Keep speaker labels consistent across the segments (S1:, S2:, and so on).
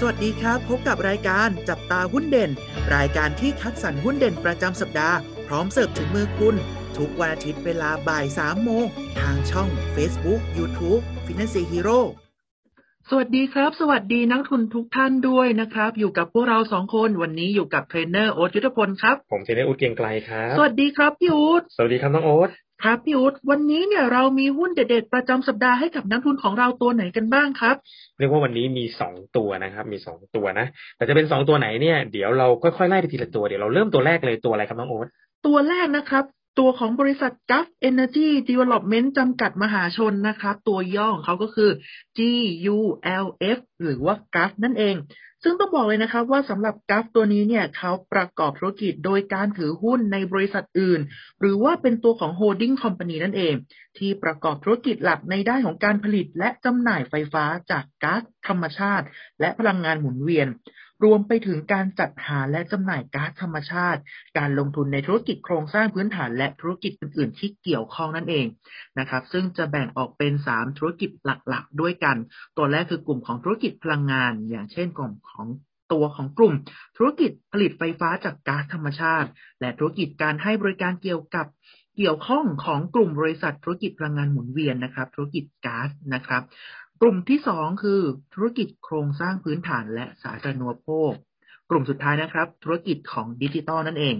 S1: สวัสดีครับ พบกับรายการจับตาหุ้นเด่น รายการที่คัดสรรหุ้นเด่นประจำสัปดาห์ พร้อมเสิร์ฟถึงมือคุณ ทุกวันอาทิตย์เวลาบ่าย3โมง ทางช่อง Facebook YouTube Finance Hero สวัสดีครับ สวัสดีนักทุนทุกท่านด้วยนะครับ อยู่กับพวกเราสองคนวันนี้อยู่กับเทรนเนอร์โอ๊ตยุทธพลครับ
S2: ผมเทรนเนอู๊ดเกรียงไกรครับ
S1: สวัสดีครับพี่อู๊ด
S2: สวัสดีครับน้องโอ๊ต
S1: ครับพี่อู๊ดวันนี้เนี่ยเรามีหุ้นเด็ดๆประจำสัปดาห์ให้กับนักทุนของเราตัวไหนกันบ้างครับ
S2: เรียกว่าวันนี้มีสองตัวนะครับ มีสองตัวนะแต่จะเป็นสองตัวไหนเนี่ยเดี๋ยวเราค่อยๆไล่ไปทีละตัวเดี๋ยวเราเริ่มตัวแรกเลยตัวอะไรครับน้องโอ๊ต
S1: ตัวแรกนะครับ ตัวของบริษัท Gulf Energy Development จำกัดมหาชนนะครับ ตัวย่อของเขาก็คือ GULF หรือว่า Gulf นั่นเองซึ่งต้องบอกเลยนะครับว่าสำหรับ Gulf ตัวนี้เนี่ยเขาประกอบธุรกิจโดยการถือหุ้นในบริษัทอื่น หรือว่าเป็นตัวของ holding company นั่นเอง ที่ประกอบธุรกิจหลักในด้านของการผลิตและจำหน่ายไฟฟ้าจากก๊าซธรรมชาติ และพลังงานหมุนเวียน รวมไปถึงการจัดหาและจำหน่ายก๊าซธรรมชาติ การลงทุนในธุรกิจโครงสร้างพื้นฐานและธุรกิจอื่น ๆ ที่เกี่ยวข้องนั่นเองนะครับ ซึ่งจะแบ่งออกเป็น 3 ธุรกิจหลัก ๆ ด้วยกัน ตัวแรกคือกลุ่มของธุรกิจพลังงาน อย่างเช่นกลุ่มของตัวของกลุ่ม ธุรกิจผลิตไฟฟ้าจากก๊าซธรรมชาติ และธุรกิจการให้บริการเกี่ยวกับเกี่ยวข้องของกลุ่มบริษัทธุรกิจพลังงานหมุนเวียนนะครับ ธุรกิจก๊าซนะครับ กลุ่มที่สองคือ ธุรกิจโครงสร้างพื้นฐานและสาธารณูปโภค กลุ่มสุดท้ายนะครับ ธุรกิจของดิจิตอลนั่นเอง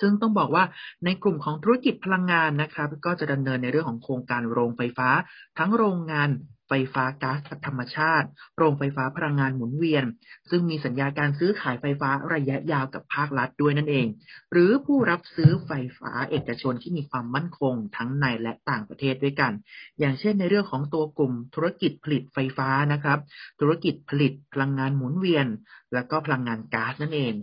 S1: ซึ่งต้องบอกว่าในกลุ่มของธุรกิจพลังงานนะครับ ก็จะดำเนินในเรื่องของโครงการโรงไฟฟ้า ทั้งโรงงาน ฟฟ้าก๊าซธรรมชาติ โรงไฟฟ้าพลังงานหมุนเวียน ซึ่งมีสัญญาการซื้อขายไฟฟ้าระยะยาวกับภาครัฐด้วยนั่นเอง หรือผู้รับซื้อไฟฟ้าเอกชนที่มีความมั่นคงทั้งในและต่างประเทศด้วยกัน อย่างเช่นในเรื่องของตัวกลุ่มธุรกิจผลิตไฟฟ้านะครับ ธุรกิจผลิตพลังงานหมุนเวียน และก็พลังงานก๊าซนั่นเอง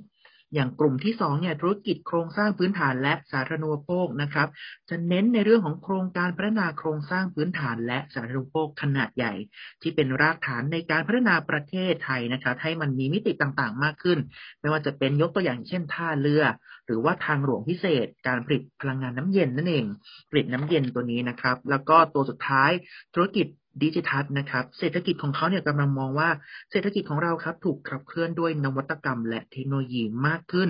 S1: อย่างกลุ่มที่สองเนี่ยธุรกิจโครงสร้างพื้นฐานและสาธารณูปโภคนะครับ จะเน้นในเรื่องของโครงการพัฒนาโครงสร้างพื้นฐานและสาธารณูปโภคขนาดใหญ่ ที่เป็นรากฐานในการพัฒนาประเทศไทยนะครับ ให้มันมีมิติต่างๆ มากขึ้น ไม่ว่าจะเป็นยกตัวอย่างเช่นท่าเรือ หรือว่าทางหลวงพิเศษ การผลิตพลังงานน้ำเย็นนั่นเองผลิตน้ำเย็นตัวนี้นะครับ แล้วก็ตัวสุดท้ายธุรกิจดิจิทัลนะครับ เศรษฐกิจของเขาเนี่ยกำลังมองว่าเศรษฐกิจของเราครับ ถูกขับเคลื่อนด้วยนวัตกรรม และเทคโนโลยีมากขึ้น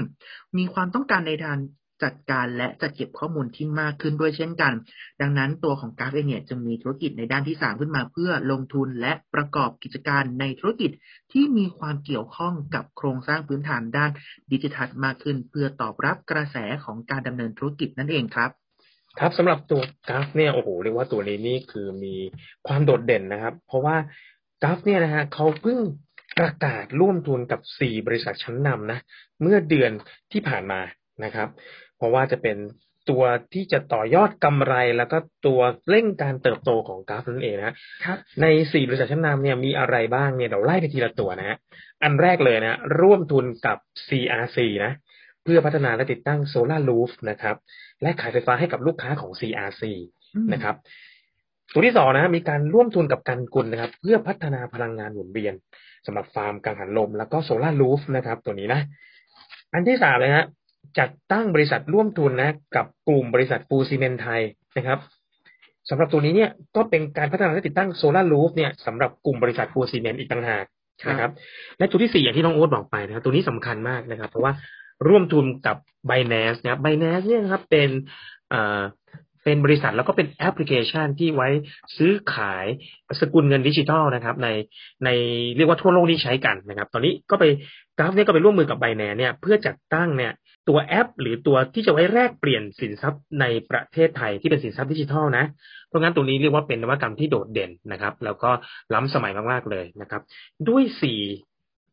S1: มีความต้องการในทางจัดการและจัดเก็บข้อมูลที่มากขึ้นด้วยเช่นกัน ดังนั้นตัวของกราฟเองเนี่ยจึงมีธุรกิจในด้านที่ 3 ขึ้นมาเพื่อลงทุนและประกอบกิจการในธุรกิจที่มีความเกี่ยวข้องกับโครงสร้างพื้นฐานด้านดิจิทัลมากขึ้น เพื่อตอบรับกระแสของการดำเนินธุรกิจนั่นเองครับ
S2: ครับสำหรับตัวกราฟเนี่ยโอ้โหเรียกว่าตัวนี้นี่คือมีความโดดเด่นนะครับ เพราะว่ากราฟเนี่ยนะฮะเขาเพิ่งประกาศร่วมทุนกับสี่บริษัทชั้นนำนะ เมื่อเดือนที่ผ่านมานะครับ เพราะว่าจะเป็นตัวที่จะต่อยอดกำไรแล้วก็ตัวเร่งการเติบโตของกราฟนั่นเองนะครับในสี่บริษัทชั้นนำเนี่ยมีอะไรบ้างเนี่ยเราไล่ไปทีละตัวนะฮะอันแรกเลยนะ ร่วมทุนกับ CRC นะเพื่อพัฒนาและติดตั้งโซลาร์รูฟนะครับ และขายไฟฟ้าให้กับลูกค้าของ CRC นะครับตัวที่สองนะมีการร่วมทุนกับกันกุลนะครับ เพื่อพัฒนาพลังงานหมุนเวียนสำหรับฟาร์มกังหันลม แล้วก็ solar roof นะครับ ตัวนี้นะ อันที่สามเลยฮะจัดตั้งบริษัทร่วมทุนนะ กับกลุ่มบริษัทปูนซีเมนต์ไทยนะครับสำหรับตัวนี้เนี่ยก็เป็นการพัฒนาและติดตั้ง solar roof เนี่ยสำหรับกลุ่มบริษัทปูนซีเมนต์อีกต่างหากนะครับและตัวที่สี่อย่างที่น้องโอ๊ตบอกไปนะครับตัวนี้สำคัญมากนะครับ เพราะว่า ร่วมทุนกับ b i n a n c e นะครับ b i n a n c e เนี่ยนะครับเป็นเป็นบริษัทแล้วก็เป็นแอปพลิเคชันที่ไว้ซื้อขายสกุลเงินดิจิทัลนะครับ ในในเรียกว่าทั่วโลกที่ใช้กันนะครับ ตอนนี้ก็ไปกราฟเนี่ยก็ไปร่วมมือกับ b i n a n c e เนี่ยเพื่อจัดตั้งเนี่ยตัวแอป หรือตัวที่จะไว้แลกเปลี่ยนสินทรัพย์ในประเทศไทยที่เป็นสินทรัพย์ดิจิทัลนะ เพราะงั้นตัวนี้เรียกว่าเป็นนวัตกรรมที่โดดเด่นนะครับ แล้วก็ล้ำสมัยมากๆเลยนะครับ ด้วยสี่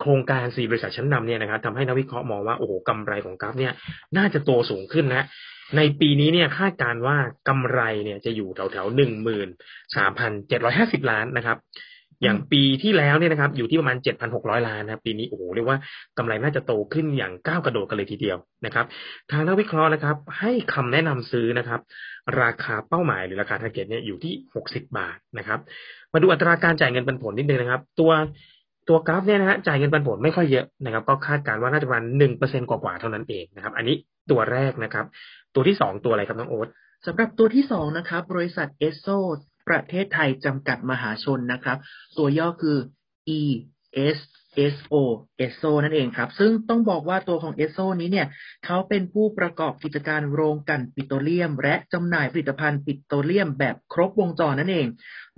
S2: โครงการสี่บริษัทชั้นนำเนี่ยนะครับทำให้นักวิเคราะห์มองว่าโอ้โหกำไรของกราฟเนี่ยน่าจะโตสูงขึ้นนะในปีนี้เนี่ยคาดการณ์ว่ากำไรเนี่ยจะอยู่แถวแถวหนึ่งหมื่นสามพันเจ็ดร้อยห้าสิบล้านนะครับ อย่างปีที่แล้วเนี่ยนะครับ อยู่ที่ประมาณเจ็ดพันหกร้อยล้านนะครับปีนี้โอ้โหเรียกว่ากำไรน่าจะโตขึ้นอย่างก้าวกระโดดกันเลยทีเดียวนะครับ ทางนักวิเคราะห์นะครับ ให้คำแนะนำซื้อนะครับ ราคาเป้าหมายหรือราคา target เนี่ยอยู่ที่หกสิบบาทนะครับ มาดูอัตราการจ่ายเงินปันผลนิดนึงนะครับ ตัว ตัว Gulf เนี่ยนะฮะจ่ายเงินปันผลไม่ค่อยเยอะนะครับ ก็คาดการณ์ว่าน่าจะประมาณหนึ่งเปอร์เซ็นกว่าๆเท่านั้นเองนะครับ อันนี้ตัวแรกนะครับ ตัวที่สองตัวอะไรครับน้องโอ๊ต
S1: สำหรับตัวที่สองนะครับ บริษัทเอสโซประเทศไทยจำกัดมหาชนนะครับ ตัวย่อคือ ES SO SO นั่นเองครับ ซึ่งต้องบอกว่าตัวของ SO นี้เนี่ยเขาเป็นผู้ประกอบกิจการโรงกันปิโตรเลียม และจำหน่ายผลิตภัณฑ์ปิโตรเลียมแบบครบวงจรนั่นเอง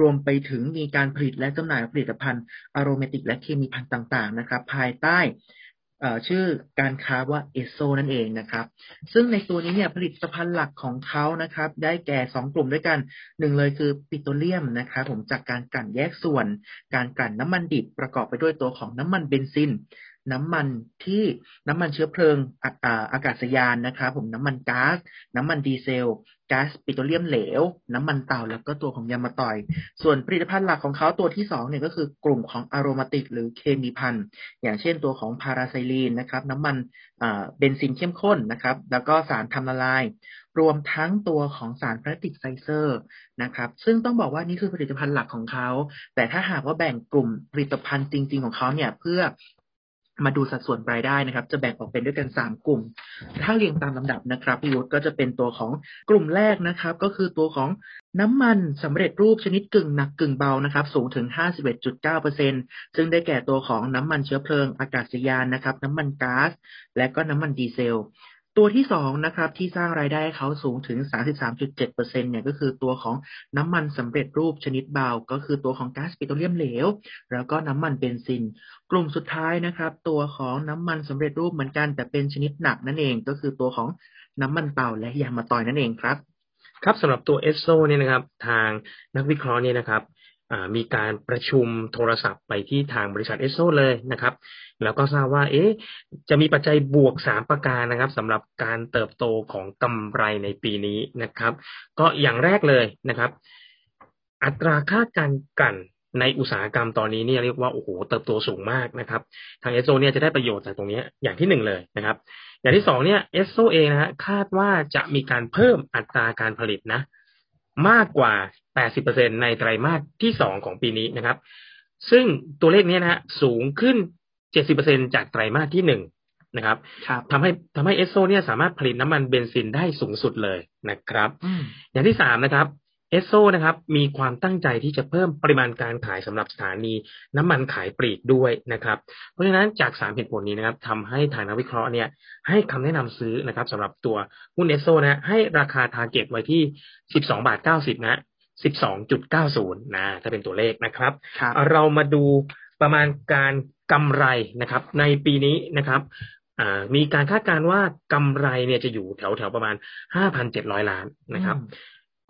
S1: รวมไปถึงมีการผลิตและจำหน่ายผลิตภัณฑ์อโรเมติกและเคมีภัณฑ์ต่างๆนะครับ ภายใต้ ชื่อการค้าว่าเอโซนั่นเองนะครับ ซึ่งในตัวนี้เนี่ยผลิตภัณฑ์หลักของเขานะครับ ได้แก่ 2 กลุ่มด้วยกันหนึ่งเลยคือปิโตรเลียมนะครับผมจากการกลั่นแยกส่วน การกลั่นน้ำมันดิบประกอบไปด้วยตัวของน้ำมันเบนซิน น้ำมันที่น้ำมันเชื้อเพลิงอากาศยานนะครับผมน้ำมันก๊าซน้ำมันดีเซลก๊าซปิโตรเลียมเหลว น้ำมันเต่าแล้วก็ตัวของยามาตอย ส่วนผลิตภัณฑ์หลักของเขาตัวที่สองเนี่ยก็คือกลุ่มของอารมาติกหรือเคมีพันอย่างเช่นตัวของพาราไซลีนนะครับ น้ำมันเบนซินเข้มข้นนะครับ แล้วก็สารทำละลาย รวมทั้งตัวของสารพลาสติกไซเซอร์นะครับ ซึ่งต้องบอกว่านี่คือผลิตภัณฑ์หลักของเขา แต่ถ้าหากว่าแบ่งกลุ่มผลิตภัณฑ์จริง ๆ ของเขาเนี่ยเพื่อ มาดูสัดส่วนรายได้นะครับ จะแบ่งออกเป็นด้วยกัน 3 กลุ่ม ถ้าเรียงตามลำดับนะครับพี่ยุทธก็จะเป็นตัวของกลุ่มแรกนะครับ ก็คือตัวของน้ำมันสำเร็จรูปชนิดกึ่งหนักกึ่งเบานะครับ สูงถึง 51.9%ซึ่งได้แก่ตัวของน้ำมันเชื้อเพลิงอากาศยานนะครับ น้ำมันก๊าซและก็น้ำมันดีเซล ตัวที่สองนะครับที่สร้างรายได้เขาสูงถึง 33.7%เนี่ยก็คือตัวของน้ำมันสำเร็จรูปชนิดเบา ก็คือตัวของก๊าซปิโตรเลียมเหลว แล้วก็น้ำมันเบนซิน กลุ่มสุดท้ายนะครับ ตัวของน้ำมันสำเร็จรูปเหมือนกันแต่เป็นชนิดหนักนั่นเองก็คือตัวของน้ำมันเตาและยางมะตอยนั่นเองครับ
S2: ครับสำหรับตัวเอสโซเนี่ยนะครับ ทางนักวิเคราะห์เนี่ยนะครับมีการประชุมโทรศัพท์ไปที่ทางบริษัทเอสโซเลยนะครับ แล้วก็ทราบว่า เอ๊ะ จะมีปัจจัยบวกสามประการนะครับสำหรับการเติบโตของกำไรในปีนี้นะครับ ก็อย่างแรกเลยนะครับ อัตราค่าการกัน ในอุตสาหกรรมตอนนี้เนี่ยเรียกว่าโอ้โหเติบโตสูงมากนะครับ ทางเอสโซเนี่ยจะได้ประโยชน์จากตรงนี้อย่างที่หนึ่งเลยนะครับ อย่างที่สองเนี่ยเอสโซเองนะฮะคาดว่าจะมีการเพิ่มอัตราการผลิตนะ มากกว่า 80%ในไตรมาสที่2ของปีนี้นะครับ ซึ่งตัวเลขนี้นะฮะสูงขึ้น 70%จากไตรมาสที่1นะครับทำให้ทำให้เอสโซเนี่ยสามารถผลิตน้ำมันเบนซินได้สูงสุดเลยนะครับ อย่างที่3นะครับ เอสโซนะครับมีความตั้งใจที่จะเพิ่มปริมาณการขายสำหรับสถานีน้ำมันขายปลีกด้วยนะครับ เพราะฉะนั้นจากสามเหตุผลนี้นะครับทำให้ทางนักวิเคราะห์เนี่ยให้คำแนะนำซื้อนะครับสำหรับตัวหุ้นเอสโซนะให้ราคา target ไว้ที่สิบสองบาทเก้าสิบนะสิบสองจุดเก้าศูนย์นะ ถ้าเป็นตัวเลขนะครับรบเรามาดูประมาณการกำไรนะครับ ในปีนี้นะครับมีการคาดการณ์ว่ากำไรเนี่ยจะอยู่แถวแถวประมาณห้าพันเจ็ดร้อยล้านนะครับ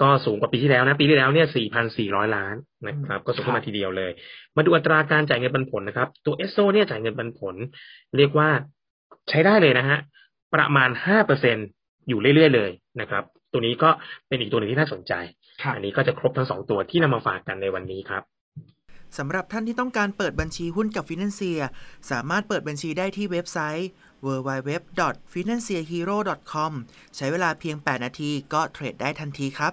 S2: ก็สูงกว่าปีที่แล้วนะ ปีที่แล้วเนี่ย 4,400 ล้านนะครับ ก็สูงขึ้นมาทีเดียวเลย มาดูอัตราการจ่ายเงินปันผลนะครับ ตัวเอสโซเนี่ยจ่ายเงินปันผล เรียกว่าใช้ได้เลยนะฮะ ประมาณ 5%อยู่เรื่อยๆเลยนะครับ ตัวนี้ก็เป็นอีกตัวหนึ่งที่น่าสนใจ อันนี้ก็จะครบทั้งสองตัวที่นำมาฝากกันในวันนี้ครับ
S3: สำหรับท่านที่ต้องการเปิดบัญชีหุ้นกับฟินแลนเซียสามารถเปิดบัญชีได้ที่เว็บไซต์ www.financehero.com ใช้เวลาเพียง 8 นาทีก็เทรดได้ทันทีครับ